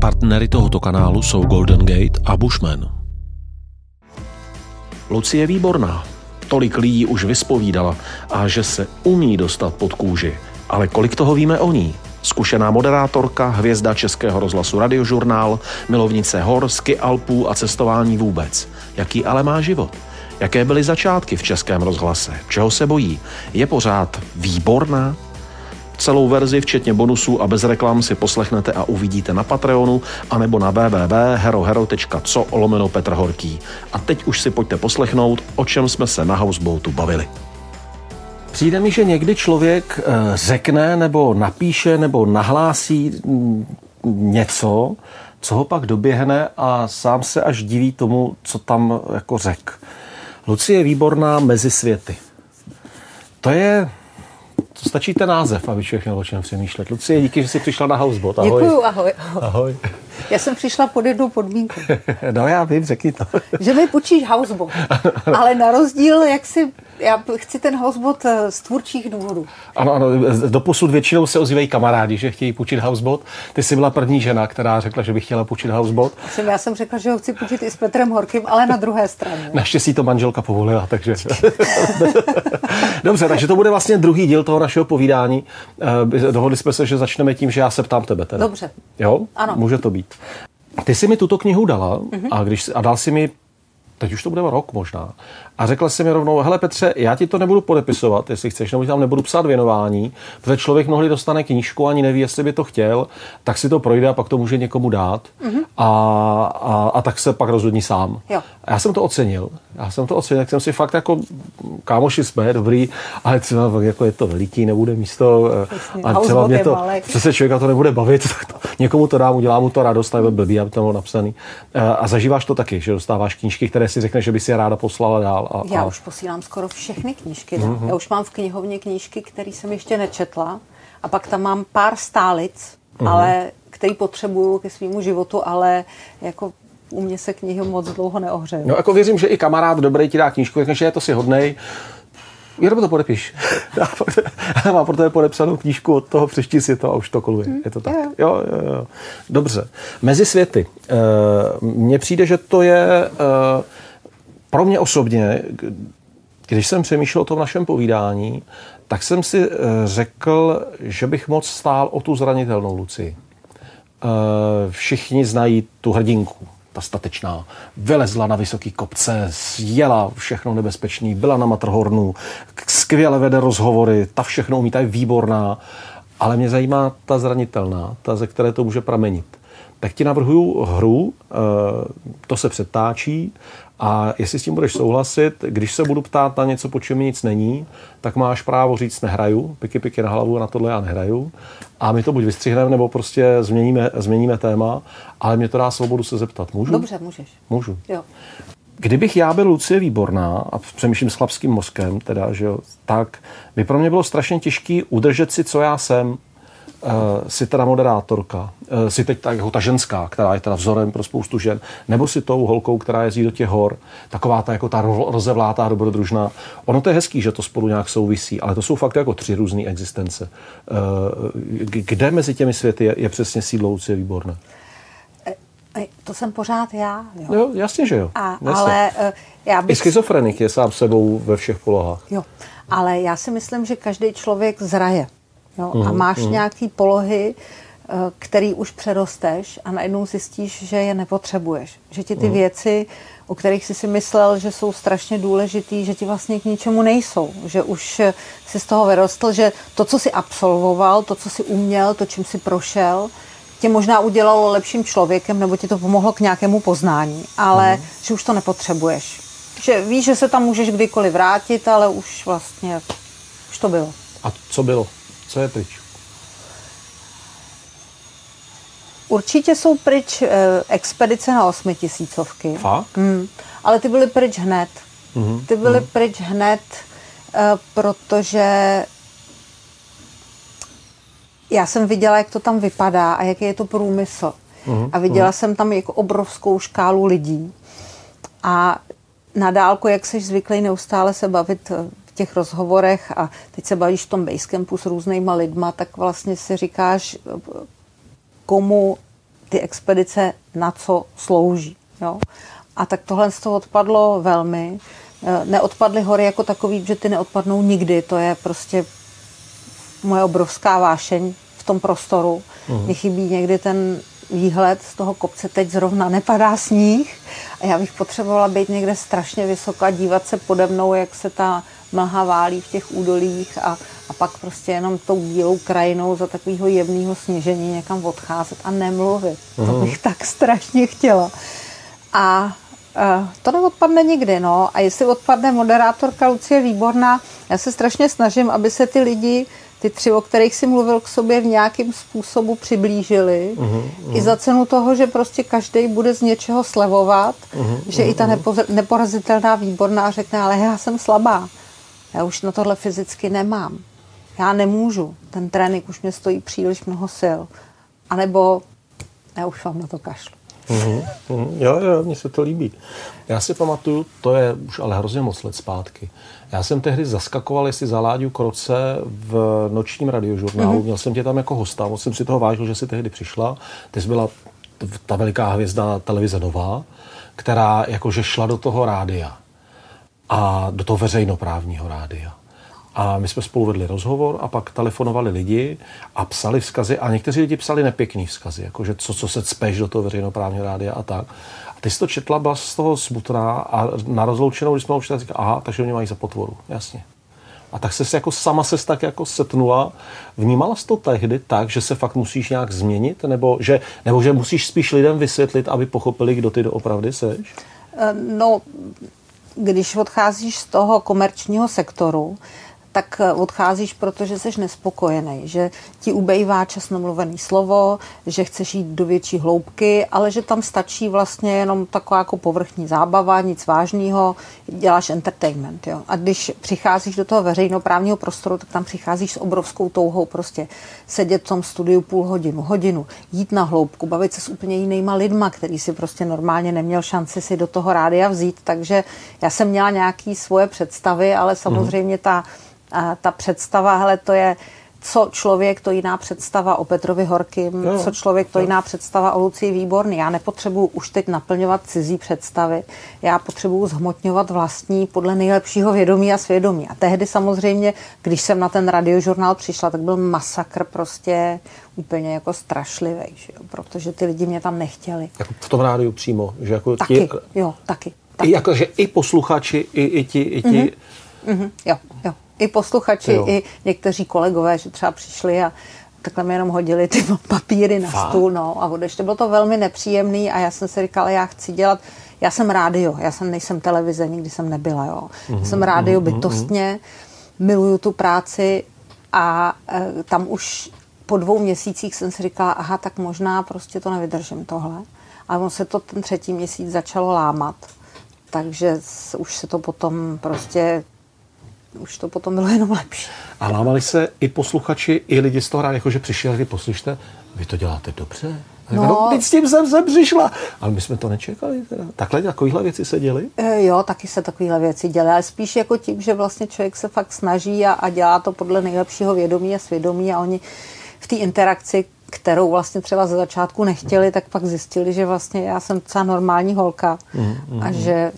Partnery tohoto kanálu jsou Golden Gate a Bushman. Lucie je výborná. Tolik lidí už vyspovídala a že se umí dostat pod kůži. Ale kolik toho víme o ní? Zkušená moderátorka, hvězda Českého rozhlasu Radiožurnál, milovnice hor, ski Alpů a cestování vůbec. Jaký ale má život? Jaké byly začátky v Českém rozhlase? Čeho se bojí? Je pořád výborná? Celou verzi, včetně bonusů a bez reklam, si poslechnete a uvidíte na Patreonu anebo na www.herohero.co lomeno Petr Horký. A teď už si pojďte poslechnout, o čem jsme se na Houseboatu bavili. Přijde mi, že někdy člověk eh, řekne nebo napíše nebo nahlásí mm, něco, co ho pak doběhne a sám se až diví tomu, co tam jako řek. Lucie je výborná mezi světy. To je to stačí ten název, aby člověk měl o čem přemýšlet. Lucie, díky, že jsi přišla na Housebot. Ahoj. Děkuju, ahoj. Ahoj. Já jsem přišla pod jednu podmínku. no já vím, řekni to. že mi počíš Housebot. Ale na rozdíl, jak si já chci ten housebot eh, z tvůrčích důvodů. Ano, ano, doposud většinou se ozývají kamarádi, že chtějí půjčit housebot. Ty jsi byla první žena, která řekla, že by chtěla půjčit housebot. Já jsem řekla, že ho chci půjčit i s Petrem Horkým, ale na druhé straně. Naštěstí to manželka povolila, takže... Dobře, takže to bude vlastně druhý díl toho našeho povídání. Eh, dohodli jsme se, že začneme tím, že já se ptám tebe. Teda. Dobře. Jo? Ano. Může to být. Ty jsi mi tuto knihu dala uh-huh. a, když, a dal si mi teď už to bude rok možná. A řekla si mi rovnou, hele Petře, já ti to nebudu podepisovat, jestli chceš, nebo tam nebudu psát věnování, protože člověk mnohdy dostane knížku, ani neví, jestli by to chtěl, tak si to projde a pak to může někomu dát mm-hmm. a, a, a, tak se pak rozhodní sám. Jo. A já jsem to ocenil. Já jsem to ocenil, tak jsem si fakt jako, kámoši jsme, dobrý, ale třeba jako je to veliký, nebude místo Přesně, a třeba mě to, přece člověka to nebude bavit, tak to, někomu to dá, udělá mu to radost, nebo blbý, aby to bylo napsaný. A zažíváš to taky, že dostáváš knížky, které si řekneš, že by si je ráda poslala dál. A, Já už posílám skoro všechny knížky. Mm-hmm. Já už mám v knihovně knížky, které jsem ještě nečetla. A pak tam mám pár stálic, mm-hmm. ale který potřebuju ke svýmu životu, ale jako u mě se knihy moc dlouho neohřejí. No jako věřím, že i kamarád dobrý ti dá knížku, takže je to si hodnej. Jenom to podepiš. Já mám pro tebe podepsanou knížku od toho, přečti si to a už to koluje. Hmm. Je to tak. Jo, jo, jo. Dobře. Mezi světy. Mně přijde, že to je pro mě osobně, když jsem přemýšlel o tom našem povídání, tak jsem si řekl, že bych moc stál o tu zranitelnou Luci. Všichni znají tu hrdinku, ta statečná, vylezla na vysoký kopce, jela všechno nebezpečný, byla na Matrhornu, skvěle vede rozhovory, ta všechno umí, ta je výborná, ale mě zajímá ta zranitelná, ta, ze které to může pramenit. Tak ti navrhuju hru, eh, to se přetáčí a jestli s tím budeš souhlasit, když se budu ptát na něco, po čem nic není, tak máš právo říct nehraju, piky piky na hlavu, na tohle já nehraju. A my to buď vystřihneme, nebo prostě změníme, změníme téma, ale mě to dá svobodu se zeptat. Můžu? Dobře, můžeš. Můžu. Jo. Kdybych já byl Lucie Výborná a přemýšlím s chlapským mozkem, teda, že jo, tak by pro mě bylo strašně těžké udržet si, co já jsem, uh, si teda moderátorka, uh, si teď tak, jako ta ženská, která je teda vzorem pro spoustu žen, nebo si tou holkou, která jezdí do těch hor, taková ta jako ta rozevlátá dobrodružná. Ono to je hezký, že to spolu nějak souvisí, ale to jsou fakt jako tři různé existence. Uh, kde mezi těmi světy je, je přesně sídlo Lucie Výborné? To jsem pořád já. Jo, jo jasně, že jo. A, ale já bych... I schizofrenik je sám sebou ve všech polohách. Jo, ale já si myslím, že každý člověk zraje. Jo? Mm, a mhm, máš mm. nějaký polohy, eh, který už přerosteš a najednou zjistíš, že je nepotřebuješ. Že ti ty mm. věci, o kterých jsi si myslel, že jsou strašně důležitý, že ti vlastně k ničemu nejsou. Že už si z toho vyrostl, že to, co jsi absolvoval, to, co jsi uměl, to, čím jsi prošel, tě možná udělalo lepším člověkem, nebo ti to pomohlo k nějakému poznání, ale mm. že už to nepotřebuješ. Že víš, že se tam můžeš kdykoliv vrátit, ale už vlastně, už to bylo. A co bylo? Co je pryč? Určitě jsou pryč eh, expedice na osmitisícovky. Fakt? Mm. Ale ty byly pryč hned. Mm-hmm. Ty byly mm. pryč hned, eh, protože já jsem viděla, jak to tam vypadá a jaký je to průmysl. Mm. A viděla mm. jsem tam jako obrovskou škálu lidí. A na dálku, jak jsi zvyklý neustále se bavit eh, těch rozhovorech a teď se bavíš v tom Basecampu s různýma lidma, tak vlastně si říkáš, komu ty expedice na co slouží. Jo? A tak tohle z toho odpadlo velmi. Eh, neodpadly hory jako takový, že ty neodpadnou nikdy. To je prostě moje obrovská vášeň v tom prostoru. Uh-huh. Mně chybí někdy ten výhled z toho kopce. Teď zrovna nepadá sníh a já bych potřebovala být někde strašně vysoko a dívat se pode mnou, jak se ta mlha válí v těch údolích a, a pak prostě jenom tou bílou krajinou za takového jemného sněžení někam odcházet a nemluvit. Uh-huh. To bych tak strašně chtěla. A to neodpadne nikdy, no. A jestli odpadne moderátorka Lucie Výborná, já se strašně snažím, aby se ty lidi, ty tři, o kterých si mluvil k sobě, v nějakým způsobu přiblížili. Uh-huh, uh-huh. I za cenu toho, že prostě každý bude z něčeho slevovat, uh-huh, že uh-huh. i ta nepo, neporazitelná Výborná řekne, ale já jsem slabá. Já už na tohle fyzicky nemám. Já nemůžu. Ten trénink už mě stojí příliš mnoho sil. A nebo já už vám na to kašlu. Mm-hmm, mm, jo, jo, mně se to líbí. Já si pamatuju, to je už ale hrozně moc let zpátky. Já jsem tehdy zaskakoval, jestli za Láďu Kroce v nočním radiožurnálu. Mm-hmm. Měl jsem tě tam jako hosta, moc jsem si toho vážil, že jsi tehdy přišla. Ty jsi byla ta veliká hvězda televize Nová, která jakože šla do toho rádia a do toho veřejnoprávního rádia. A my jsme spolu vedli rozhovor a pak telefonovali lidi a psali vzkazy a někteří lidi psali nepěkný vzkazy, jakože co, co se cpeš do toho veřejnoprávního rádia a tak. A ty jsi to četla, byla z toho smutná a na rozloučenou, když jsme ho četli, aha, takže mě mají za potvoru, jasně. A tak se jako sama se tak jako setnula. Vnímala jsi to tehdy tak, že se fakt musíš nějak změnit? Nebo že, nebo že musíš spíš lidem vysvětlit, aby pochopili, kdo ty doopravdy seš? No, když odcházíš z toho komerčního sektoru, tak eh, odcházíš, protože jsi nespokojený, že ti ubejvá časnomluvený slovo, že chceš jít do větší hloubky, ale že tam stačí vlastně jenom taková jako povrchní zábava, nic vážného, děláš entertainment. Jo? A když přicházíš do toho veřejnoprávního prostoru, tak tam přicházíš s obrovskou touhou prostě sedět v tom studiu půl hodinu, hodinu, jít na hloubku, bavit se s úplně jinýma lidma, který si prostě normálně neměl šanci si do toho rádia vzít, takže já jsem měla nějaké svoje představy, ale samozřejmě ta a ta představa, hele, to je co člověk, to jiná představa o Petrovi Horkým, no, co člověk, to no. jiná představa o Lucii Výborný. Já nepotřebuju už teď naplňovat cizí představy, já potřebuju zhmotňovat vlastní podle nejlepšího vědomí a svědomí. A tehdy samozřejmě, když jsem na ten radiožurnál přišla, tak byl masakr prostě úplně jako strašlivý, že jo? protože ty lidi mě tam nechtěli. Jako v tom rádiu přímo? Že jako taky, ti... jo, taky. taky. I, jako, že i posluchači, i, i ti... I ti... Mm-hmm. Mm-hmm, jo, jo i posluchači, jo. i někteří kolegové, že třeba přišli a takhle mi jenom hodili ty papíry na Fá. stůl, no, a odešli. Bylo to velmi nepříjemný a já jsem si říkala, já chci dělat, já jsem rádio, já jsem nejsem televize, nikdy jsem nebyla, jo. Mm-hmm, já jsem rádio mm-hmm, bytostně, miluju tu práci a e, tam už po dvou měsících jsem si říkala, aha, tak možná prostě to nevydržím tohle. Ale on se to ten třetí měsíc začalo lámat. Takže už se to potom prostě už to potom bylo jenom lepší. A lámali se i posluchači, i lidi z toho rádi, jakože přišli, poslyšte, vy to děláte dobře. No, no s tím jsem sem přišla. Ale my jsme to nečekali. Teda. Takhle takovéhle věci se děly? E, jo, taky se takovéhle věci děly, ale spíš jako tím, že vlastně člověk se fakt snaží a, a dělá to podle nejlepšího vědomí a svědomí a oni v té interakci, kterou vlastně třeba ze začátku nechtěli, tak pak zjistili, že vlastně já jsem docela normální holka mm, mm, a že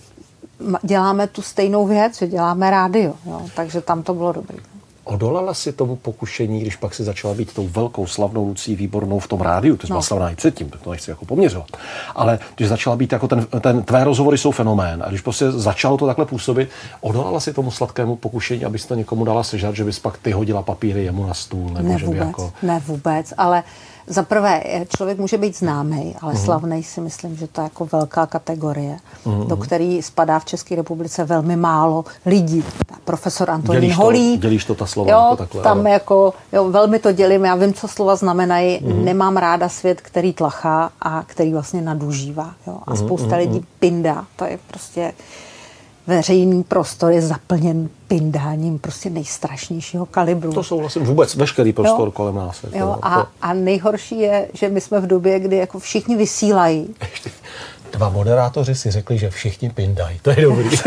děláme tu stejnou věc, že děláme rádio, jo, takže tam to bylo dobré. Odolala si tomu pokušení, když pak si začala být tou velkou slavnou Lucí Výbornou v tom rádiu, to no. byla slavná i předtím, to nechci jako poměřovat, ale když začala být jako ten, ten, tvé rozhovory jsou fenomén a když prostě začalo to takhle působit, odolala si tomu sladkému pokušení, abys to někomu dala sežrat, že bys pak ty hodila papíry jemu na stůl, nebo ne že vůbec, by jako... Ne vůbec, ale za prvé, člověk může být známý, ale uh-huh. slavný si myslím, že to je jako velká kategorie, uh-huh. do které spadá v České republice velmi málo lidí. Profesor Antonín dělíš Holý. To, dělíš to ta slova jo, jako takhle. Tam ale... jako, jo, velmi to dělím, já vím, co slova znamenají. Uh-huh. Nemám ráda svět, který tlachá a který vlastně nadužívá. Jo. A spousta uh-huh. lidí pindá. To je prostě veřejný prostor je zaplněn pindáním prostě nejstrašnějšího kalibru. To souhlasím vůbec, veškerý prostor jo, kolem nás. Jako, jo, a, a nejhorší je, že my jsme v době, kdy jako všichni vysílají. Dva moderátoři si řekli, že všichni pindají. To je dobrý.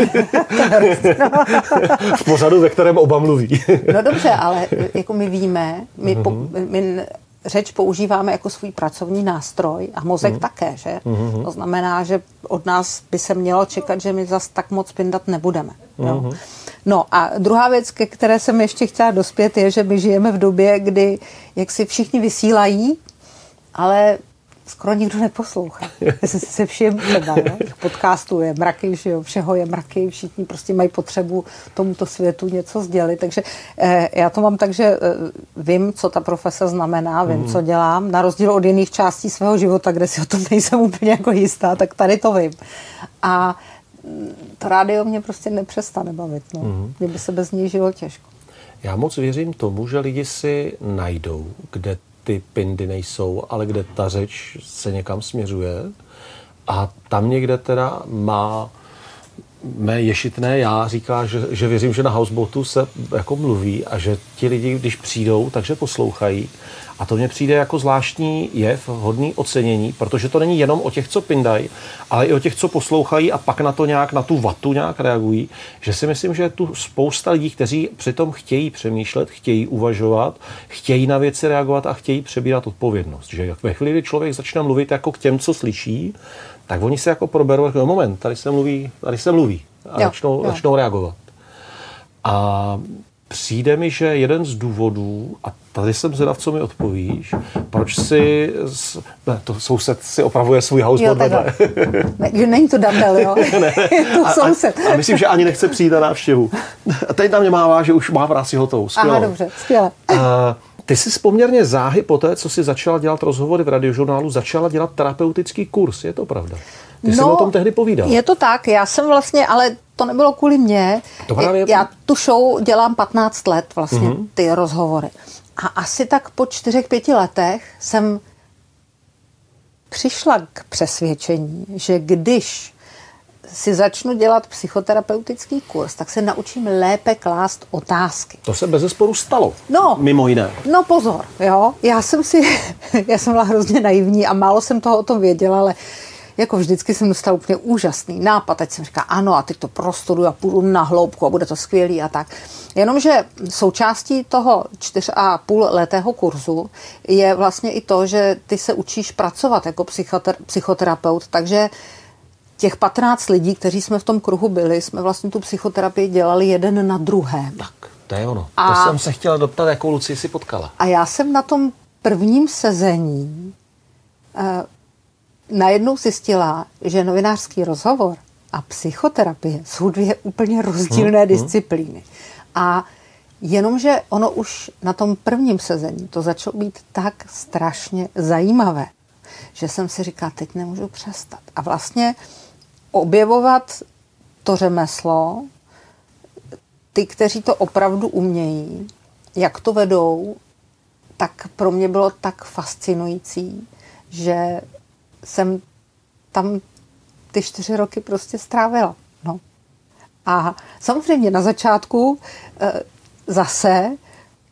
v pořadu, ve kterém oba mluví. no dobře, ale jako my víme, my, po, mhm. my řeč používáme jako svůj pracovní nástroj a mozek mm. také, že? Mm-hmm. To znamená, že od nás by se mělo čekat, že my zas tak moc pindat nebudeme. Mm-hmm. Mhm. No a druhá věc, ke které jsem ještě chtěla dospět, je, že my žijeme v době, kdy jak si všichni vysílají, ale skoro nikdo neposlouchá. se všem třeba, jo? těch podcastů je mraky, že jo? všeho je mraky, všichni prostě mají potřebu tomuto světu něco sdělit, takže eh, já to mám tak, že eh, vím, co ta profese znamená, vím, mm. co dělám, na rozdíl od jiných částí svého života, kde si o tom nejsem úplně jako jistá, tak tady to vím. A mm, to rádio mě prostě nepřestane bavit, no. Mm. Kdyby se bez něj žilo těžko. Já moc věřím tomu, že lidi si najdou, kde ty pindy nejsou, ale kde ta řeč se někam směřuje. A tam někde teda má mé ješitné já říká, že, že věřím, že na houseboatu se jako mluví a že ti lidi, když přijdou, takže poslouchají. A to mně přijde jako zvláštní jev, hodný ocenění, protože to není jenom o těch, co pindají, ale i o těch, co poslouchají a pak na to nějak, na tu vatu nějak reagují. Že si myslím, že je tu spousta lidí, kteří přitom chtějí přemýšlet, chtějí uvažovat, chtějí na věci reagovat a chtějí přebírat odpovědnost. Že ve chvíli, kdy člověk začne mluvit jako k těm, co slyší, tak oni se jako proberou, jako moment, tady se mluví, tady se mluví a jo, začnou, jo. začnou reagovat. A přijde mi, že jeden z důvodů, a tady jsem zvědav, co mi odpovíš, proč si, ne, to soused si opravuje svůj houseboat vedle. ne, že není to Dandel, jo? ne, to a, soused. A, a, myslím, že ani nechce přijít na návštěvu. A teď na mě mává, že už má práci hotovou. Skvěle. Aha, dobře, skvěle. A, ty jsi poměrně záhy po té, co jsi začala dělat rozhovory v radiožurnálu, začala dělat terapeutický kurz, je to pravda? Ty no, jsi o tom tehdy povídal. Je to tak, já jsem vlastně, ale to nebylo kvůli mně. To právě... Já tu show dělám 15 let vlastně, mm-hmm. ty rozhovory. A asi tak po čtyřech, pěti letech jsem přišla k přesvědčení, že když si začnu dělat psychoterapeutický kurz, tak se naučím lépe klást otázky. To se bez zesporu stalo, no, mimo jiné. No pozor, jo, já jsem si, já jsem byla hrozně naivní a málo jsem toho o tom věděla, ale jako vždycky jsem dostala úplně úžasný nápad, teď jsem říkala, ano, a teď to prostoru a půjdu na hloubku a bude to skvělý a tak. Jenomže součástí toho čtyř a půl letého kurzu je vlastně i to, že ty se učíš pracovat jako psychoter- psychoterapeut, takže těch 15 lidí, kteří jsme v tom kruhu byli, jsme vlastně tu psychoterapii dělali jeden na druhé. Tak, to je ono. A, to jsem se chtěla doptat, jakou Luci si potkala. A já jsem na tom prvním sezení eh, najednou zjistila, že novinářský rozhovor a psychoterapie jsou dvě úplně rozdílné hmm, disciplíny. A jenomže ono už na tom prvním sezení to začalo být tak strašně zajímavé, že jsem si říkala, teď nemůžu přestat. A vlastně objevovat to řemeslo, ty, kteří to opravdu umějí, jak to vedou, tak pro mě bylo tak fascinující, že jsem tam ty čtyři roky prostě strávila. No. A samozřejmě na začátku e, zase,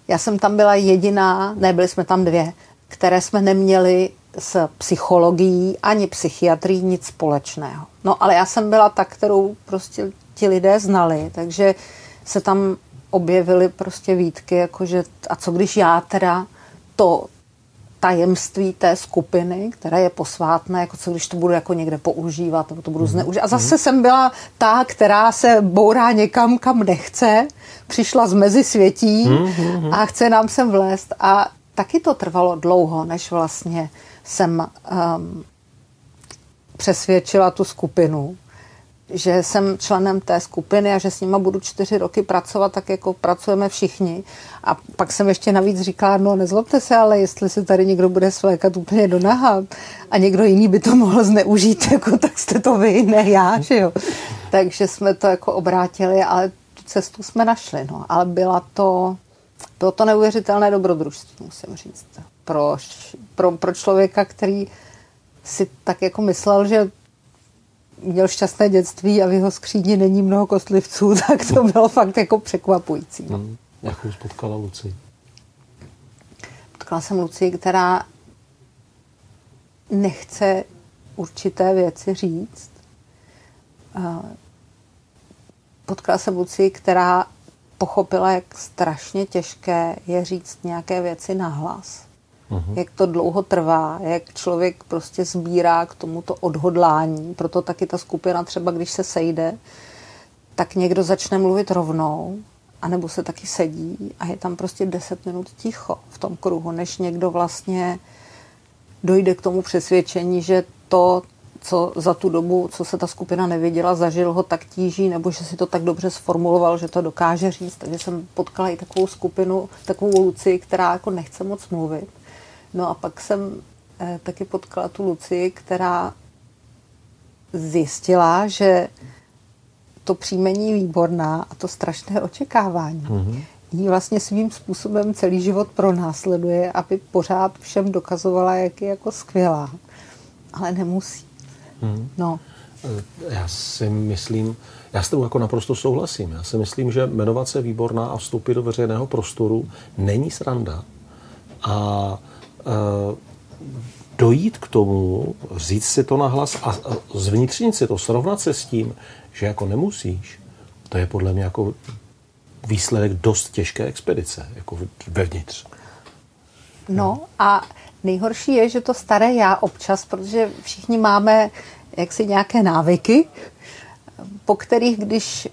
já jsem tam byla jediná, nebyli jsme tam dvě, které jsme neměli s psychologií ani psychiatrií nic společného. No ale já jsem byla ta, kterou prostě ti lidé znali, takže se tam objevily prostě výtky, jakože a co když já teda to tajemství té skupiny, které je posvátné, jako co když to budu jako někde používat, nebo to budu mhm. zneužívat. A zase jsem byla ta, která se bourá někam, kam nechce, přišla z mezi světí mhm, a chce nám sem vlézt. A taky to trvalo dlouho, než vlastně jsem um, přesvědčila tu skupinu, že jsem členem té skupiny a že s nima budu čtyři roky pracovat, tak jako pracujeme všichni. A pak jsem ještě navíc říkala, no nezlobte se, ale jestli se tady někdo bude svlékat úplně do naha a někdo jiný by to mohl zneužít, jako, tak jste to vy, ne já, že jo. Takže jsme to jako obrátili, ale tu cestu jsme našli, no. Ale byla to, bylo to neuvěřitelné dobrodružství, musím říct. Pro, pro, pro člověka, který si tak jako myslel, že měl šťastné dětství a v jeho skříni není mnoho kostlivců, tak to bylo fakt jako překvapující. Hmm. Jakou spotkala Luci? Potkala jsem Luci, která nechce určité věci říct. Potkala jsem Luci, která pochopila, jak strašně těžké je říct nějaké věci nahlas. Uh-huh. jak to dlouho trvá, jak člověk prostě sbírá k tomuto odhodlání. Proto taky ta skupina třeba, když se sejde, tak někdo začne mluvit rovnou, anebo se taky sedí a je tam prostě 10 minut ticho v tom kruhu, než někdo vlastně dojde k tomu přesvědčení, že to, co za tu dobu, co se ta skupina nevěděla, zažil ho tak tíží, nebo že si to tak dobře sformuloval, že to dokáže říct. Takže jsem potkala i takovou skupinu, takovou Luci, která jako nechce moc mluvit. No a pak jsem eh, taky potkala tu Luci, která zjistila, že to příjmení výborná a to strašné očekávání mm-hmm. jí vlastně svým způsobem celý život pronásleduje, aby pořád všem dokazovala, jak je jako skvělá. Ale nemusí. Mm-hmm. No. Já si myslím, já s tebou jako naprosto souhlasím. Já si myslím, že jmenovat se výborná a vstoupit do veřejného prostoru není sranda. A dojít k tomu, říct si to nahlas a zvnitřnit si to, srovnat se s tím, že jako nemusíš, to je podle mě jako výsledek dost těžké expedice, jako vevnitř. No a nejhorší je, že to staré já občas, protože všichni máme jaksi nějaké návyky, po kterých, když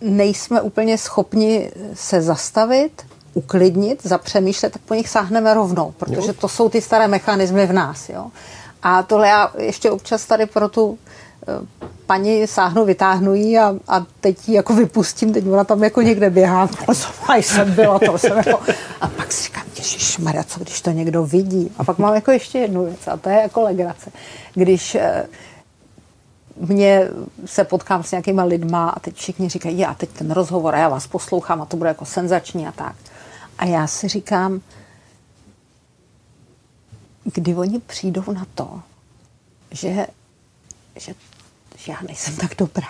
nejsme úplně schopni se zastavit, uklidnit, zapřemýšlet, tak po nich sáhneme rovnou, protože to jsou ty staré mechanismy v nás. Jo? A tohle já ještě občas tady pro tu eh, paní sáhnu, vytáhnu jí a, a teď ji jako vypustím, teď ona tam jako někde běhá, a jsem byla, to jsem jako, a pak si říkám, Maria, co když to někdo vidí. A pak mám jako ještě jednu věc a to je jako legrace. Když eh, mě se potkám s nějakýma lidma a teď všichni říkají, já teď ten rozhovor a já vás poslouchám a to bude jako senzační a tak. A já si říkám, kdy oni přijdou na to, že, že, že já nejsem tak dobrá.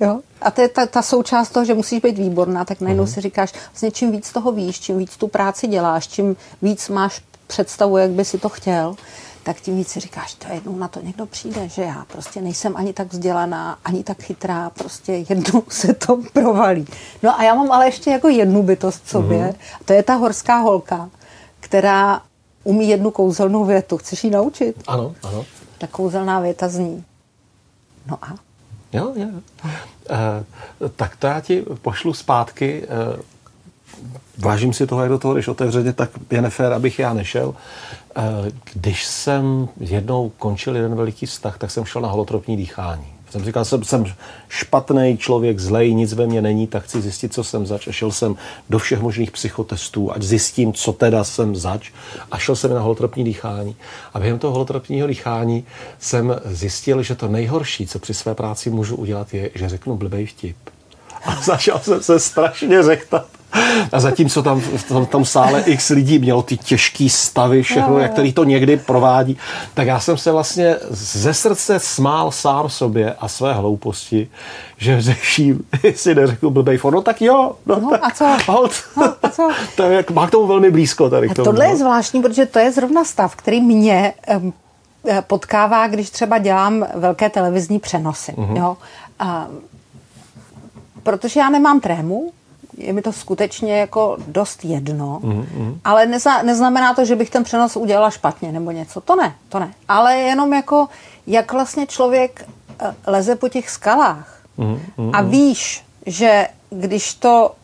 Jo? A to je ta, ta součást toho, že musíš být výborná, tak najednou uh-huh. si říkáš, vlastně čím víc toho víš, čím víc tu práci děláš, čím víc máš představu, jak by si to chtěl, tak tím víc si říkáš, to jednou na to někdo přijde, že já prostě nejsem ani tak vzdělaná, ani tak chytrá, prostě jednou se to provalí. No a já mám ale ještě jako jednu bytost v sobě, uh-huh. to je ta horská holka, která umí jednu kouzelnou větu. Chceš ji naučit? Ano, ano. Ta kouzelná věta zní. No a? Jo, jo. Uh, tak to já ti pošlu zpátky. Uh, vážím si toho, jak do toho jdeš otevřeně, tak je nefér, abych já nešel. Uh, když jsem jednou končil jeden veliký vztah, tak jsem šel na holotropní dýchání. Jsem říkal, jsem, jsem špatný člověk, zlej, nic ve mně není, tak chci zjistit, co jsem zač. A šel jsem do všech možných psychotestů, ať zjistím, co teda jsem zač. A šel jsem na holotropní dýchání. A během toho holotropního dýchání jsem zjistil, že to nejhorší, co při své práci můžu udělat, je, že řeknu blbej vtip. A začal jsem se strašně řektat. A zatímco tam v tom, tom sále x lidí mělo ty těžké stavy, všechno, jak který to někdy provádí, tak já jsem se vlastně ze srdce smál sám sobě a své hlouposti, že řeším, jestli neřeknu blbej for, no tak jo. No, no tak, a co? Hold. No, a co? to je, má k tomu velmi blízko tady k tomu. Tohle no. je zvláštní, protože to je zrovna stav, který mě um, potkává, když třeba dělám velké televizní přenosy. Mm-hmm. Jo? A, protože já nemám trému, je mi to skutečně jako dost jedno, mm-hmm. ale neza, neznamená to, že bych ten přenos udělala špatně nebo něco. To ne, to ne. Ale jenom jako, jak vlastně člověk eh, leze po těch skalách mm-hmm. a víš, že když to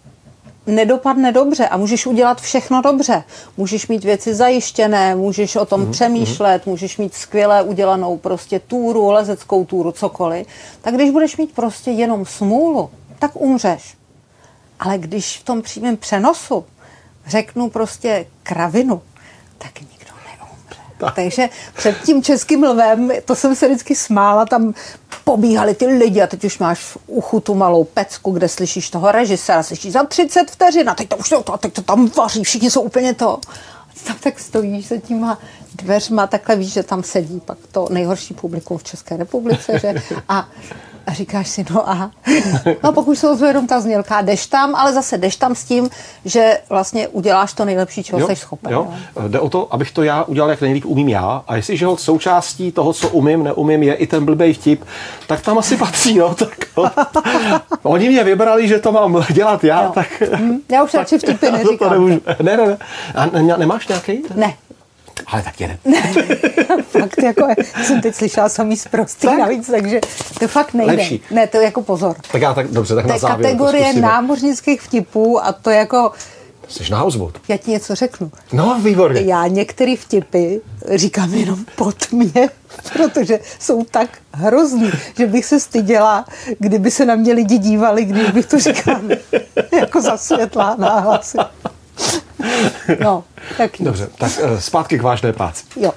nedopadne dobře a můžeš udělat všechno dobře. Můžeš mít věci zajištěné, můžeš o tom mm-hmm. přemýšlet, můžeš mít skvěle udělanou prostě túru, lezeckou túru, cokoliv. Tak když budeš mít prostě jenom smůlu, tak umřeš. Ale když v tom přímém přenosu řeknu prostě kravinu, tak nikdo neumře. Tak. Takže před tím českým lvem, to jsem se vždycky smála, tam pobíhali ty lidi a teď už máš v uchu tu malou pecku, kde slyšíš toho režiséra, slyšíš za 30 vteřin a teď to už to, teď to tam vaří, všichni jsou úplně to. A tam tak stojíš za těma dveřma, takhle víš, že tam sedí pak to nejhorší publikum v České republice, že? A A říkáš si, no a no pokud se ozve jenom ta znělka, jdeš tam, ale zase jdeš tam s tím, že vlastně uděláš to nejlepší, čeho jsi schopen. Jo. Jo. Jde o to, abych to já udělal, jak nejlíp umím já. A jestliže ho součástí toho, co umím, neumím, je i ten blbej vtip, tak tam asi patří. No, tak, no. Oni mě vybrali, že to mám dělat já, jo. tak... Hm, já už radši vtipy neříkám. To nemůžu. Ne, ne, ne. A nemáš nějaký? Ne. Ale tak jeden. fakt jako, jsem teď slyšela samý zprostý tak? navíc, takže to fakt nejde. Lepší. Ne, to jako pozor. Tak já tak, dobře, tak to na závěr kategorie námořnických vtipů a to jako Jsi na houseboat. Já ti něco řeknu. No, výborně. Já některé vtipy říkám jenom pod mě, protože jsou tak hrozný, že bych se styděla, kdyby se na mě lidi dívali, když bych to říkala jako zasvětlá náhlasy. No, tak Dobře, tak eh, zpátky k vážné práci. Jo.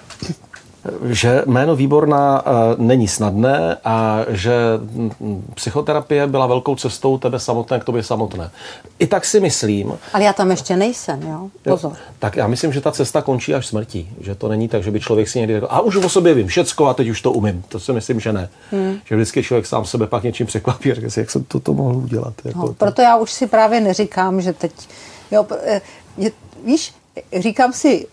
Že jméno Výborná eh, není snadné a že mm, psychoterapie byla velkou cestou tebe samotné k tobě samotné. I tak si myslím... Ale já tam ještě nejsem, jo? Pozor. Jo, tak já myslím, že ta cesta končí až smrtí. Že to není tak, že by člověk si někdy řekl, a už o sobě vím všecko a teď už to umím. To si myslím, že ne. Hmm. Že vždycky člověk sám sebe pak něčím překvapí a říká si, jak jsem toto mohl udělat. Jako no, proto já už si právě neříkám, že teď... Jo, je, víš, říkám si,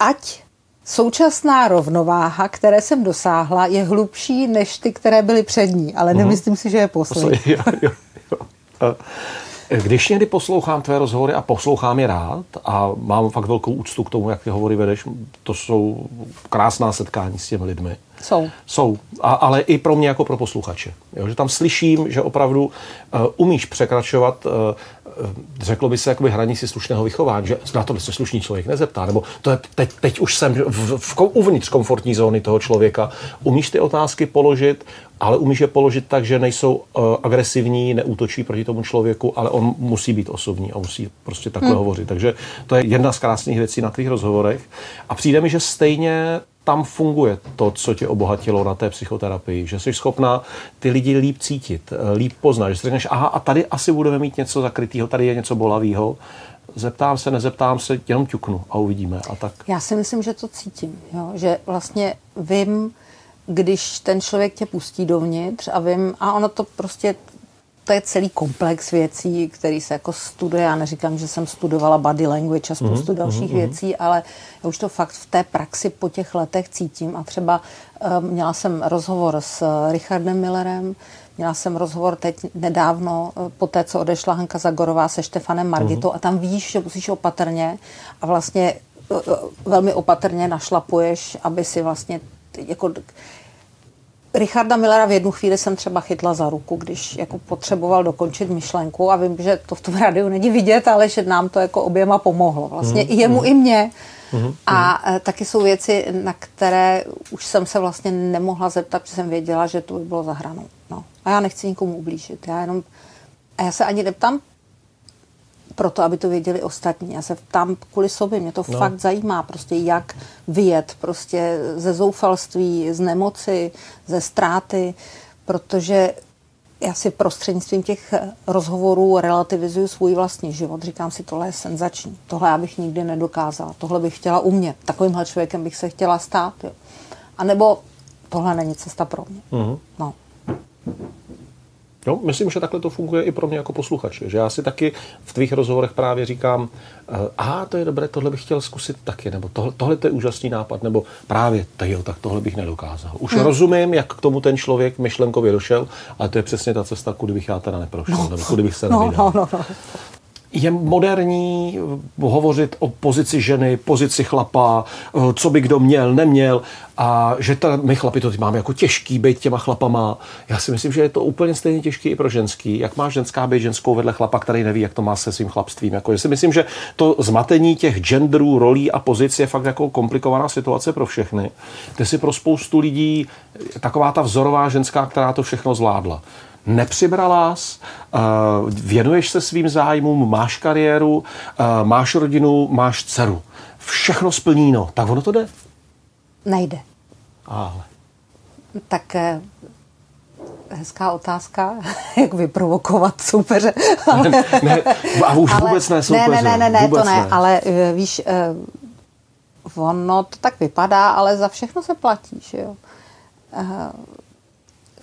ať současná rovnováha, které jsem dosáhla, je hlubší než ty, které byly před ní, ale uh-huh. nemyslím si, že je poslední. Jo, jo, jo. Když někdy poslouchám tvé rozhovory a poslouchám je rád a mám fakt velkou úctu k tomu, jak ty hovory vedeš, to jsou krásná setkání s těmi lidmi. Jsou. Jsou, a, ale i pro mě jako pro posluchače. Jo, že tam slyším, že opravdu uh, umíš překračovat uh, řeklo by se jakoby hranici slušného vychování, že na to se slušný člověk nezeptá, nebo to je, teď, teď už jsem v, v, uvnitř komfortní zóny toho člověka. Umíš ty otázky položit, ale umíš je položit tak, že nejsou uh, agresivní, neútočí proti tomu člověku, ale on musí být osobní a musí prostě takhle hmm. hovořit. Takže to je jedna z krásných věcí na tvých rozhovorech. A přijde mi, že stejně tam funguje to, co tě obohatilo na té psychoterapii, že jsi schopná ty lidi líp cítit, eh, líp poznat, že si řekneš, aha, a tady asi budeme mít něco zakrytého, tady je něco bolavého, zeptám se, nezeptám se, jenom ťuknu a uvidíme. A tak. Já si myslím, že to cítím, jo? že vlastně vím, když ten člověk tě pustí dovnitř a vím, a ono to prostě to je celý komplex věcí, který se jako studuje. Já neříkám, že jsem studovala body language a spoustu mm-hmm, dalších mm-hmm. věcí, ale já už to fakt v té praxi po těch letech cítím. A třeba um, měla jsem rozhovor s uh, Richardem Millerem, Měla jsem rozhovor teď nedávno, uh, po té, co odešla Hanka Zagorová se Štefanem Margitou mm-hmm. a tam víš, že musíš opatrně a vlastně velmi opatrně našlapuješ, aby si vlastně jako Richarda Millera v jednu chvíli jsem třeba chytla za ruku, když jako potřeboval dokončit myšlenku a vím, že to v tom rádiu není vidět, ale že nám to jako oběma pomohlo. Vlastně mm, i jemu, mm. i mně. Mm, a mm. taky jsou věci, na které už jsem se vlastně nemohla zeptat, protože jsem věděla, že to by bylo za hranou. No. A já nechci nikomu ublížit. Já jenom, a já se ani neptám proto, aby to věděli ostatní. Já se tam kvůli sobě, mě to no. fakt zajímá, prostě jak vyjet prostě ze zoufalství, z nemoci, ze ztráty, protože já si prostřednictvím těch rozhovorů relativizuju svůj vlastní život. Říkám si, tohle je senzační. Tohle já bych nikdy nedokázala. Tohle bych chtěla umět. Takovýmhle člověkem bych se chtěla stát. Jo. A nebo tohle není cesta pro mě. Mm-hmm. No. Jo, myslím, že takhle to funguje i pro mě jako posluchače. Že já si taky v tvých rozhovorech právě říkám, uh, aha, to je dobré, tohle bych chtěl zkusit taky, nebo tohle, tohle to je úžasný nápad, nebo právě, jo, tak tohle bych nedokázal. Už hmm. rozumím, jak k tomu ten člověk myšlenkově došel, ale to je přesně ta cesta, kudy bych já teda neprošel, no. nebo kudy bych se no, no, no, no je moderní hovořit o pozici ženy, pozici chlapa, eh, co by kdo měl, neměl a že ta, my chlapi to máme jako těžký být těma chlapama. Já si myslím, že je to úplně stejně těžký i pro ženský. Jak má ženská být ženskou vedle chlapa, který neví, jak to má se svým chlapstvím. Jako, já si myslím, že to zmatení těch genderů, rolí a pozic je fakt jako komplikovaná situace pro všechny. Ty si pro spoustu lidí taková ta vzorová ženská, která to všechno zvládla nepřibrala, eh, věnuješ se svým zájmům, máš kariéru, eh, máš rodinu, máš dceru. Všechno splníno. Tak ono to jde? Nejde. Ale. Tak eh, hezká otázka, jak vyprovokovat soupeře. Ale, ne, ne, a už ale, vůbec ne soupeře. Ne, ne, ne, ne, to ne, ne, ale víš, ono to tak vypadá, ale za všechno se platí, že jo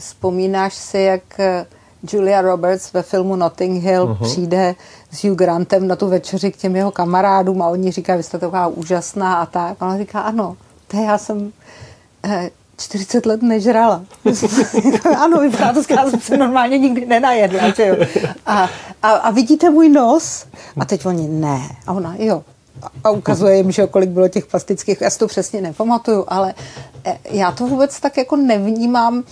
vzpomínáš si, jak Julia Roberts ve filmu Notting Hill uh-huh. přijde s Hugh Grantem na tu večeři k těm jeho kamarádům a oni říkají, vy jste taková úžasná a tak. A ona říká, ano, to já jsem eh, 40 let nežrala. ano, vypadá to, jsem se normálně nikdy nenajedla. Že jo? A, a, a vidíte můj nos? A teď oni, ne. A ona, jo. A ukazuje jim, že kolik bylo těch plastických, já si to přesně nepamatuju, ale eh, já to vůbec tak jako nevnímám.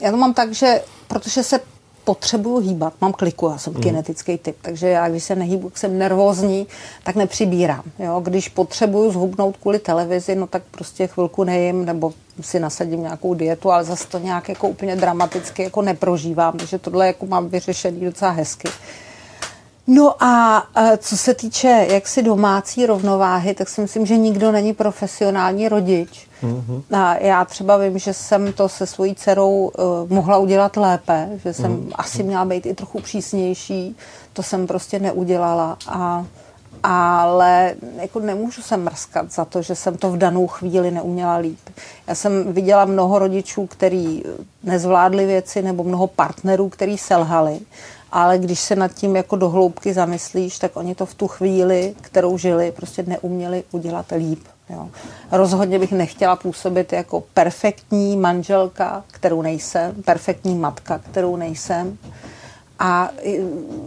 Já to mám tak, že protože se potřebuju hýbat, mám kliku, já jsem mm. kinetický typ, takže já, když se nehýbu, jsem nervózní, tak nepřibírám. Jo? Když potřebuju zhubnout kvůli televizi, no tak prostě chvilku nejím, nebo si nasadím nějakou dietu, ale zase to nějak jako úplně dramaticky jako neprožívám, takže tohle jako mám vyřešený docela hezky. No a co se týče jaksi domácí rovnováhy, tak si myslím, že nikdo není profesionální rodič. Mm-hmm. A já třeba vím, že jsem to se svojí dcerou uh, mohla udělat lépe, že jsem mm-hmm. asi měla být i trochu přísnější, to jsem prostě neudělala a ale jako nemůžu se mrskat za to, že jsem to v danou chvíli neuměla líp. Já jsem viděla mnoho rodičů, kteří nezvládli věci, nebo mnoho partnerů, kteří selhali ale když se nad tím jako dohloubky zamyslíš, tak oni to v tu chvíli, kterou žili, prostě neuměli udělat líp. Jo. Rozhodně bych nechtěla působit jako perfektní manželka, kterou nejsem, perfektní matka, kterou nejsem. A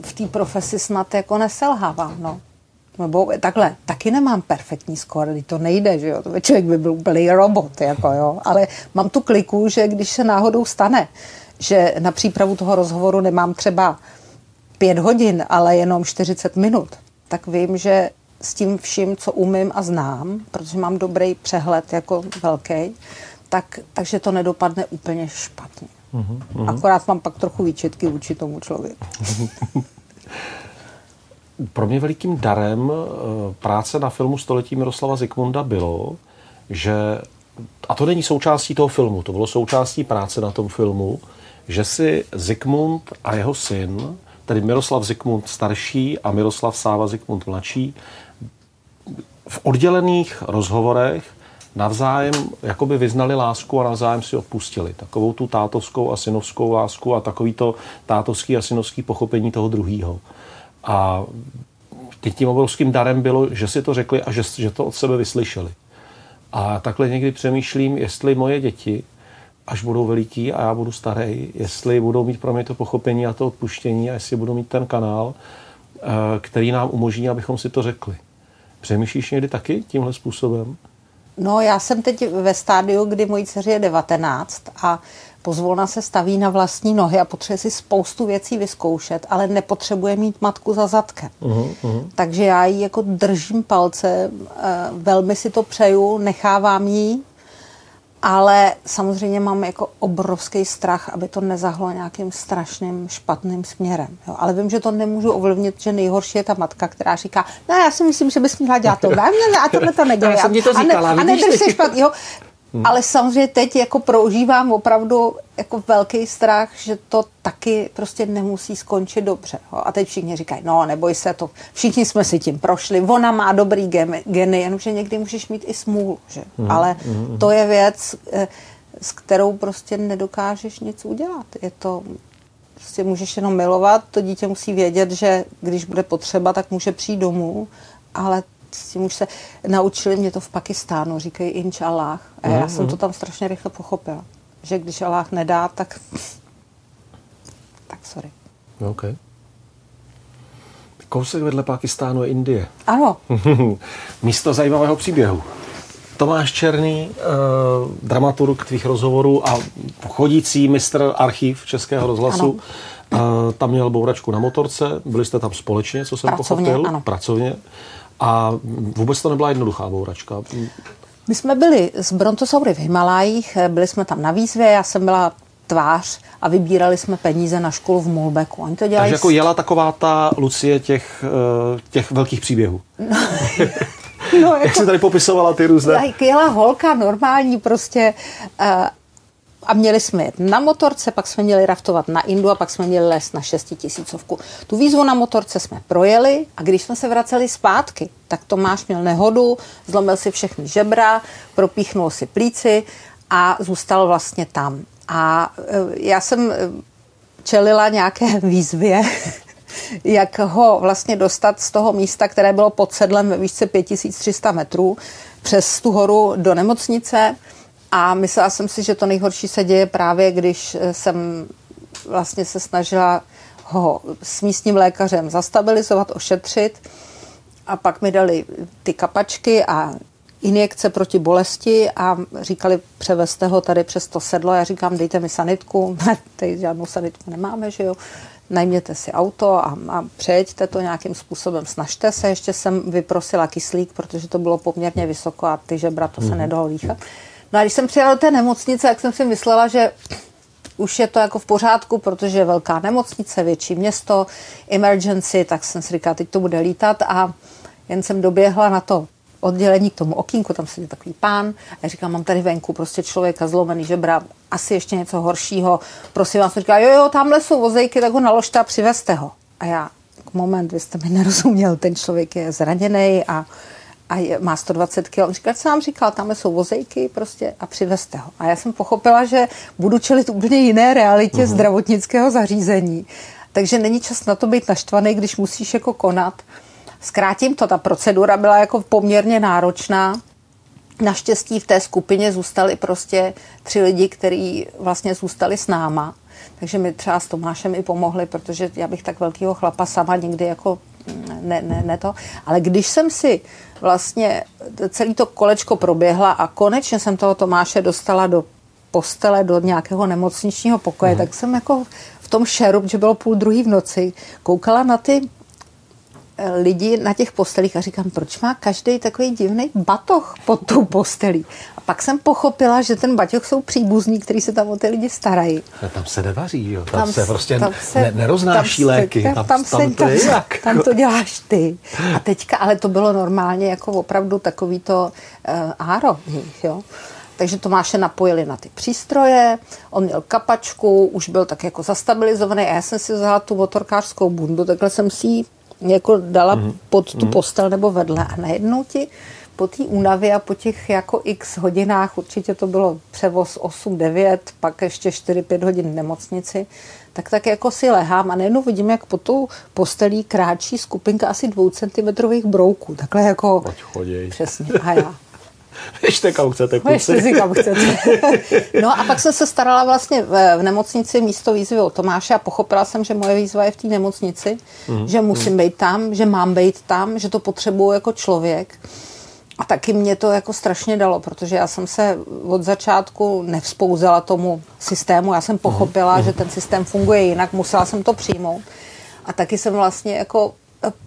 v té profesi snad jako neselhávám. No. Nebo takhle, taky nemám perfektní skóre, to nejde, že jo, člověk by byl úplný robot, jako jo, ale mám tu kliku, že když se náhodou stane, že na přípravu toho rozhovoru nemám třeba pět hodin, ale jenom 40 minut, tak vím, že s tím vším, co umím a znám, protože mám dobrý přehled jako velký, tak, takže to nedopadne úplně špatně. Uh-huh. Akorát mám pak trochu výčetky vůči tomu člověku. Pro mě velikým darem eh, práce na filmu Století Miroslava Zikmunda bylo, že, a to není součástí toho filmu, to bylo součástí práce na tom filmu, že si Zikmund a jeho syn tedy Miroslav Zikmund starší a Miroslav Sáva Zikmund mladší, v oddělených rozhovorech navzájem jakoby vyznali lásku a navzájem si odpustili. Takovou tu tátovskou a synovskou lásku a takový to tátovský a synovský pochopení toho druhého. A teď tím obrovským darem bylo, že si to řekli a že, že to od sebe vyslyšeli. A takhle někdy přemýšlím, jestli moje děti až budou veliký a já budu starý, jestli budou mít pro mě to pochopení a to odpuštění a jestli budou mít ten kanál, eh, který nám umožní, abychom si to řekli. Přemýšlíš někdy taky tímhle způsobem? No, já jsem teď ve stádiu, kdy mojí dceři je 19 a pozvolna se staví na vlastní nohy a potřebuje si spoustu věcí vyzkoušet, ale nepotřebuje mít matku za zadkem. Uh-huh, uh-huh. Takže já jí jako držím palce, eh, velmi si to přeju, nechávám jí ale samozřejmě mám jako obrovský strach, aby to nezahlo nějakým strašným špatným směrem. Jo. Ale vím, že to nemůžu ovlivnit, že nejhorší je ta matka, která říká, no já si myslím, že bys měla dělat to, ne, ne, a tohle to nedělá. Já jsem ti to říkala, a, ne, a nedrž se špatně, jo. Hmm. Ale samozřejmě teď jako prožívám opravdu jako velký strach, že to taky prostě nemusí skončit dobře. A teď všichni říkají, no neboj se to, všichni jsme si tím prošli, ona má dobrý geny, jenomže někdy můžeš mít i smůlu. Že? Hmm. Ale hmm. to je věc, eh, s kterou prostě nedokážeš nic udělat. Je to, prostě můžeš jenom milovat, to dítě musí vědět, že když bude potřeba, tak může přijít domů, ale s tím už se naučili mě to v Pakistánu, říkají inč Allah. A já mm, jsem to tam strašně rychle pochopila. Že když Allah nedá, tak tak sorry. OK. Kousek vedle Pakistánu je Indie. Ano. Místo zajímavého příběhu. Tomáš Černý, eh, dramaturg tvých rozhovorů a chodící mistr archiv Českého rozhlasu, eh, tam měl bouračku na motorce, byli jste tam společně, co jsem Pracovně, pochopil. Ano. Pracovně. A vůbec to nebyla jednoduchá bouračka. My jsme byli z Brontosaury v Himalájích, byli jsme tam na výzvě, já jsem byla tvář a vybírali jsme peníze na školu v Molbeku. Oni to dělají... Takže jako jela taková ta Lucie těch, eh, těch velkých příběhů. No, no jako, Jak jsi tady popisovala ty různé... Jela holka normální prostě uh, a měli jsme jet na motorce, pak jsme měli raftovat na Indu a pak jsme měli les na šestitisícovku. Tu výzvu na motorce jsme projeli a když jsme se vraceli zpátky, tak Tomáš měl nehodu, zlomil si všechny žebra, propíchnul si plíci a zůstal vlastně tam. A já jsem čelila nějaké výzvě, jak ho vlastně dostat z toho místa, které bylo pod sedlem ve výšce 5300 metrů, přes tu horu do nemocnice. A myslela jsem si, že to nejhorší se děje právě, když jsem vlastně se snažila ho s místním lékařem zastabilizovat, ošetřit. A pak mi dali ty kapačky a injekce proti bolesti a říkali, převezte ho tady přes to sedlo. Já říkám, dejte mi sanitku. Ne, tady žádnou sanitku nemáme, že jo. Najměte si auto a, a přejďte to nějakým způsobem. Snažte se, ještě jsem vyprosila kyslík, protože to bylo poměrně vysoko a ty žebra to se mm. nedalo dýchat. No a když jsem přijela do té nemocnice, tak jsem si myslela, že už je to jako v pořádku, protože je velká nemocnice, větší město, emergency, tak jsem si říkala, teď to bude lítat a jen jsem doběhla na to oddělení k tomu okýnku, tam sedí takový pán a říkám, mám tady venku prostě člověka zlomený žebra, asi ještě něco horšího, prosím vás, říká, jo, jo, tamhle jsou vozejky, tak ho naložte a přivezte ho. A já, moment, vy jste mi nerozuměl, ten člověk je zraněný a a je, má 120 kg. On říkal, co vám říkal, tam jsou vozejky prostě a přivezte ho. A já jsem pochopila, že budu čelit úplně jiné realitě uh-huh. zdravotnického zařízení. Takže není čas na to být naštvaný, když musíš jako konat. Zkrátím to, ta procedura byla jako poměrně náročná. Naštěstí v té skupině zůstali prostě tři lidi, kteří vlastně zůstali s náma. Takže mi třeba s Tomášem i pomohli, protože já bych tak velkého chlapa sama nikdy jako ne, ne, ne to. Ale když jsem si vlastně celý to kolečko proběhla a konečně jsem toho Tomáše dostala do postele, do nějakého nemocničního pokoje, mm. tak jsem jako v tom šeru, že bylo půl druhý v noci, koukala na ty lidi na těch postelích a říkám, proč má každý takový divný batoh pod tou postelí. A pak jsem pochopila, že ten batoh jsou příbuzní, kteří se tam o ty lidi starají. A tam se nevaří, jo? Tam, tam se prostě tam se, ne, neroznáší tam léky. Se, tam, tam, tam, se, tam, jak? tam to děláš ty. A teďka, ale to bylo normálně jako opravdu takový to uh, áro, jo. Takže Tomáše napojili na ty přístroje, on měl kapačku, už byl tak jako zastabilizovaný a já jsem si vzala tu motorkářskou bundu, takhle jsem si ji jako dala mm-hmm. pod tu mhm. postel nebo vedle a najednou ti po té únavě a po těch jako x hodinách, určitě to bylo převoz 8-9, pak ještě 4-5 hodin v nemocnici, tak tak jako si lehám a najednou vidím, jak po tou postelí kráčí skupinka asi dvou centimetrových brouků. Takhle jako... Pojď choděj. Přesně. A já. Běžte kam chcete, kluci. Běžte si kam chcete. no a pak jsem se starala vlastně v, v nemocnici místo výzvy o Tomáše a pochopila jsem, že moje výzva je v té nemocnici, mm. že musím mm. být tam, že mám být tam, že to potřebuju jako člověk. A taky mě to jako strašně dalo, protože já jsem se od začátku nevzpouzela tomu systému. Já jsem pochopila, mm. že ten systém funguje jinak, musela jsem to přijmout. A taky jsem vlastně jako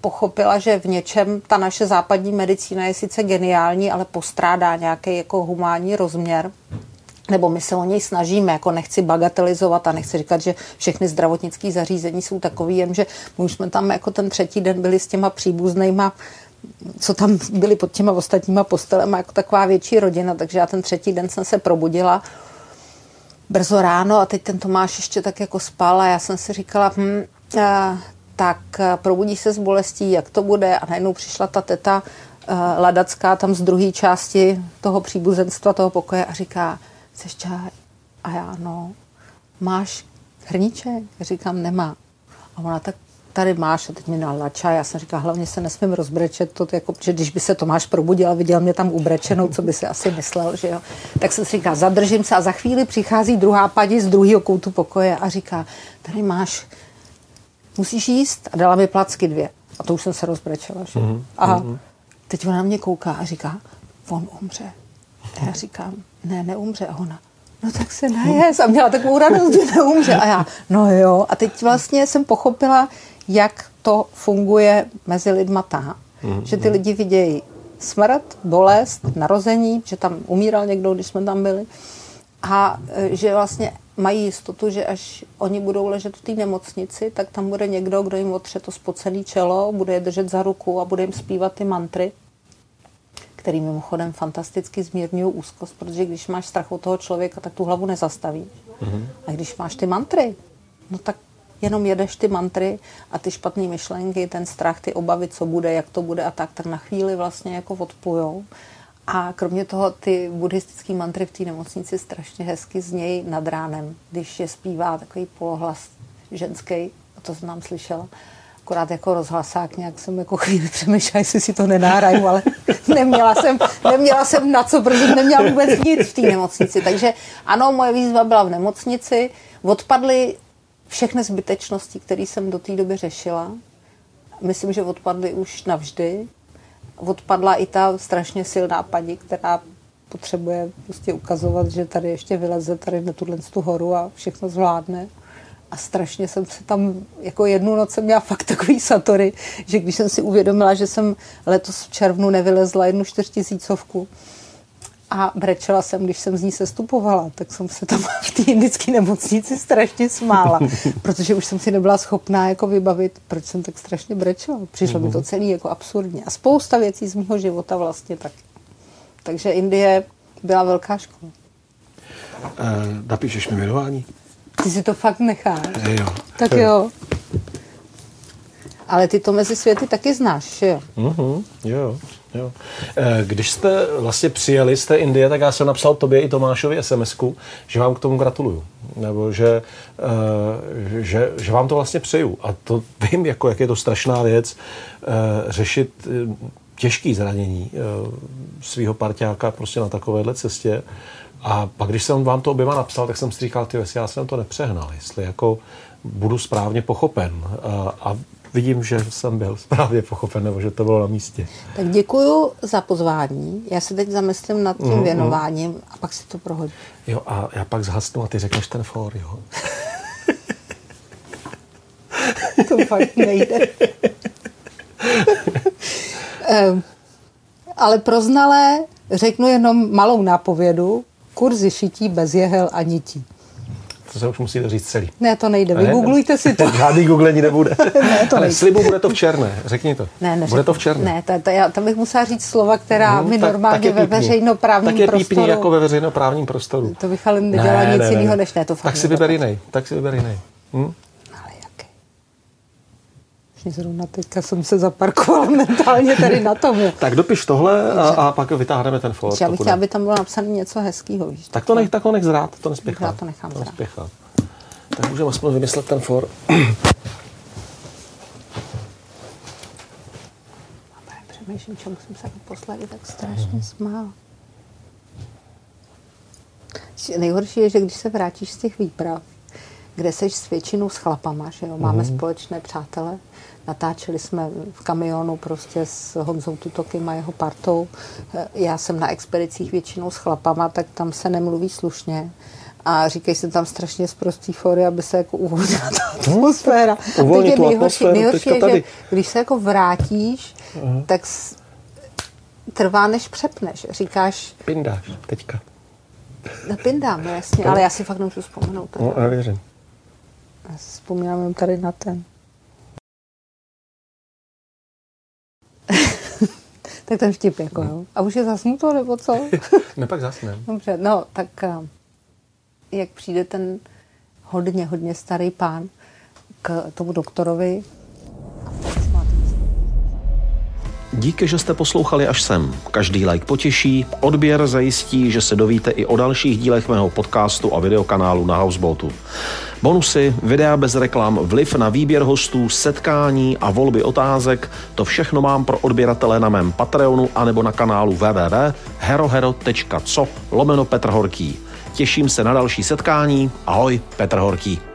pochopila, že v něčem ta naše západní medicína je sice geniální, ale postrádá nějaký jako humánní rozměr. Nebo my se o něj snažíme, jako nechci bagatelizovat a nechci říkat, že všechny zdravotnické zařízení jsou takový, jenže my už jsme tam jako ten třetí den byli s těma příbuznýma co tam byli pod těma ostatníma postelema, jako taková větší rodina, takže já ten třetí den jsem se probudila brzo ráno a teď ten Tomáš ještě tak jako spal a já jsem si říkala, hm, tak eh, probudí se z bolestí, jak to bude a najednou přišla ta teta uh, Ladacká tam z druhé části toho příbuzenstva, toho pokoje a říká, chceš čaj? A já, no, máš hrníček? Já říkám, nemá. A ona tak tady máš a teď mi nalila čaj. Já jsem říkala, hlavně se nesmím rozbrečet, to, jako, že když by se Tomáš probudil a viděl mě tam ubrečenou, co by si asi myslel, že jo. Tak jsem si říkala, zadržím se a za chvíli přichází druhá padí z druhého koutu pokoje a říká, tady máš musíš jíst. A dala mi placky dvě. A to už jsem se rozbrečela. Že? Mm-hmm. A mhm. teď ona na mě kouká a říká, on umře. A já říkám, ne, neumře. A ona, no tak se najes. A měla takovou radost, že neumře. A já, no jo. A teď vlastně jsem pochopila, jak to funguje mezi lidma ta, mm-hmm. že ty lidi vidějí smrt, bolest, narození, že tam umíral někdo, když jsme tam byli. A e, že vlastně mají jistotu, že až oni budou ležet v té nemocnici, tak tam bude někdo, kdo jim otře to spocené čelo, bude je držet za ruku a bude jim zpívat ty mantry, který mimochodem fantasticky zmírňují úzkost, protože když máš strach od toho člověka, tak tu hlavu nezastaví. Mm-hmm. A když máš ty mantry, no tak jenom jedeš ty mantry a ty špatné myšlenky, ten strach, ty obavy, co bude, jak to bude a tak, tak na chvíli vlastně jako odplujou A kromě toho ty buddhistické mantry v té nemocnici strašně hezky znějí nad ránem, když je zpívá takový polohlas ženský, a to jsem nám slyšela. Akorát jako rozhlasák nějak jsem jako chvíli přemýšlela, jestli si to nenáhraju, ale neměla jsem, neměla jsem na co, protože neměla vůbec nic v té nemocnici. Takže ano, moje výzva byla v nemocnici. Odpadly všechny zbytečnosti, které jsem do té doby řešila. Myslím, že odpadly už navždy odpadla i ta strašně silná paní, která potřebuje prostě ukazovat, že tady ještě vyleze tady na tuhle tu horu a všechno zvládne. A strašně jsem se tam, jako jednu noc jsem měla fakt takový satory, že když jsem si uvědomila, že jsem letos v červnu nevylezla jednu čtyřtisícovku, a brečela jsem, když jsem z ní sestupovala, tak jsem se tam v té indické nemocnici strašně smála, protože už jsem si nebyla schopná jako vybavit, proč jsem tak strašně brečela. Přišlo mm-hmm. mi to mhm. celý jako absurdně. A spousta věcí z mého života vlastně taky. Takže Indie byla velká škola. Uh, napíšeš mi jmenování? Ty si to fakt necháš. Je, jo. Tak jo. Ale ty to mezi světy taky znáš, že jo? Mm-hmm, jo. Jo. Eh, když jste vlastně přijeli z té Indie, tak já jsem napsal tobě i Tomášovi sms že vám k tomu gratuluju. Nebo že, eh, že, že vám to vlastně přeju. A to vím, jako, jak je to strašná věc eh, řešit těžký zranění svého parťáka prostě na takovéhle cestě. A pak, když jsem vám to oběma napsal, tak jsem si říkal, ty já jsem to nepřehnal, jestli jako budu správně pochopen. A, a vidím, že jsem byl správně pochopen, nebo že to bylo na místě. Tak děkuju za pozvání. Já se teď zamyslím nad tím mm, věnováním a pak si to prohodím. Jo, a já pak zhasnu a ty řekneš ten for, jo. to fakt nejde. um, ale pro znalé řeknu jenom malou nápovědu. Kurzy šití bez jehel a nití. To se už musíte říct celý. Ne, to nejde. Vygooglujte si to. Žádný googlení nebude. ne, to Ale slibu bude to v černé. Řekni to. Ne, ne, bude to v černé. Ne, to, to, já, tam bych musela říct slova, která hmm, mi tak, normálně tak ve veřejnoprávním tak je prostoru. jako ve veřejnoprávním prostoru. To bych ale nedělala ne, nic ne, jiného, než ne. To tak si vyber jiný. Tak si vyber jiný. Hm? Zrovna teďka jsem se zaparkovala mentálně tady na tom. tak dopiš tohle a, a pak vytáhneme ten Ford. Já bych chtěla, aby tam bylo napsané něco hezkého. Tak to nech, tak to nech zrát, to nespěchá. Já to nechám to nespěchá. Tak můžeme aspoň vymyslet ten for. Přemýšlím, čemu jsem se naposledy tak strašně mm. smál. Nejhorší je, že když se vrátíš z těch výprav, kde seš s většinou s chlapama, že jo, máme mm. společné přátele, natáčeli jsme v kamionu prostě s Honzou Tutokem a jeho partou. Já jsem na expedicích většinou s chlapama, tak tam se nemluví slušně a říkají se tam strašně zprostý fory, aby se jako uvolnila ta atmosféra. Hmm, teď je nejhorší, nejhorší je, že když se jako vrátíš, uh-huh. tak trvá, než přepneš. Říkáš... Pindáš teďka. No, pindám, no jasně, ale já si fakt nemůžu vzpomenout. No, já věřím. Já si vzpomínám tady na ten. Tak ten vtip, jako jo. A už je zasnuto, nebo co? ne, pak zasnem. Dobře, no, tak eh, jak přijde ten hodně, hodně starý pán k tomu doktorovi. Díky, že jste poslouchali až sem. Každý like potěší, odběr zajistí, že se dovíte i o dalších dílech mého podcastu a videokanálu na Houseboatu. Bonusy, videa bez reklam, vliv na výběr hostů, setkání a volby otázek, to všechno mám pro odběratele na mém Patreonu anebo na kanálu www.herohero.co lomeno Petr Horký. Těším se na další setkání. Ahoj, Petr Horký.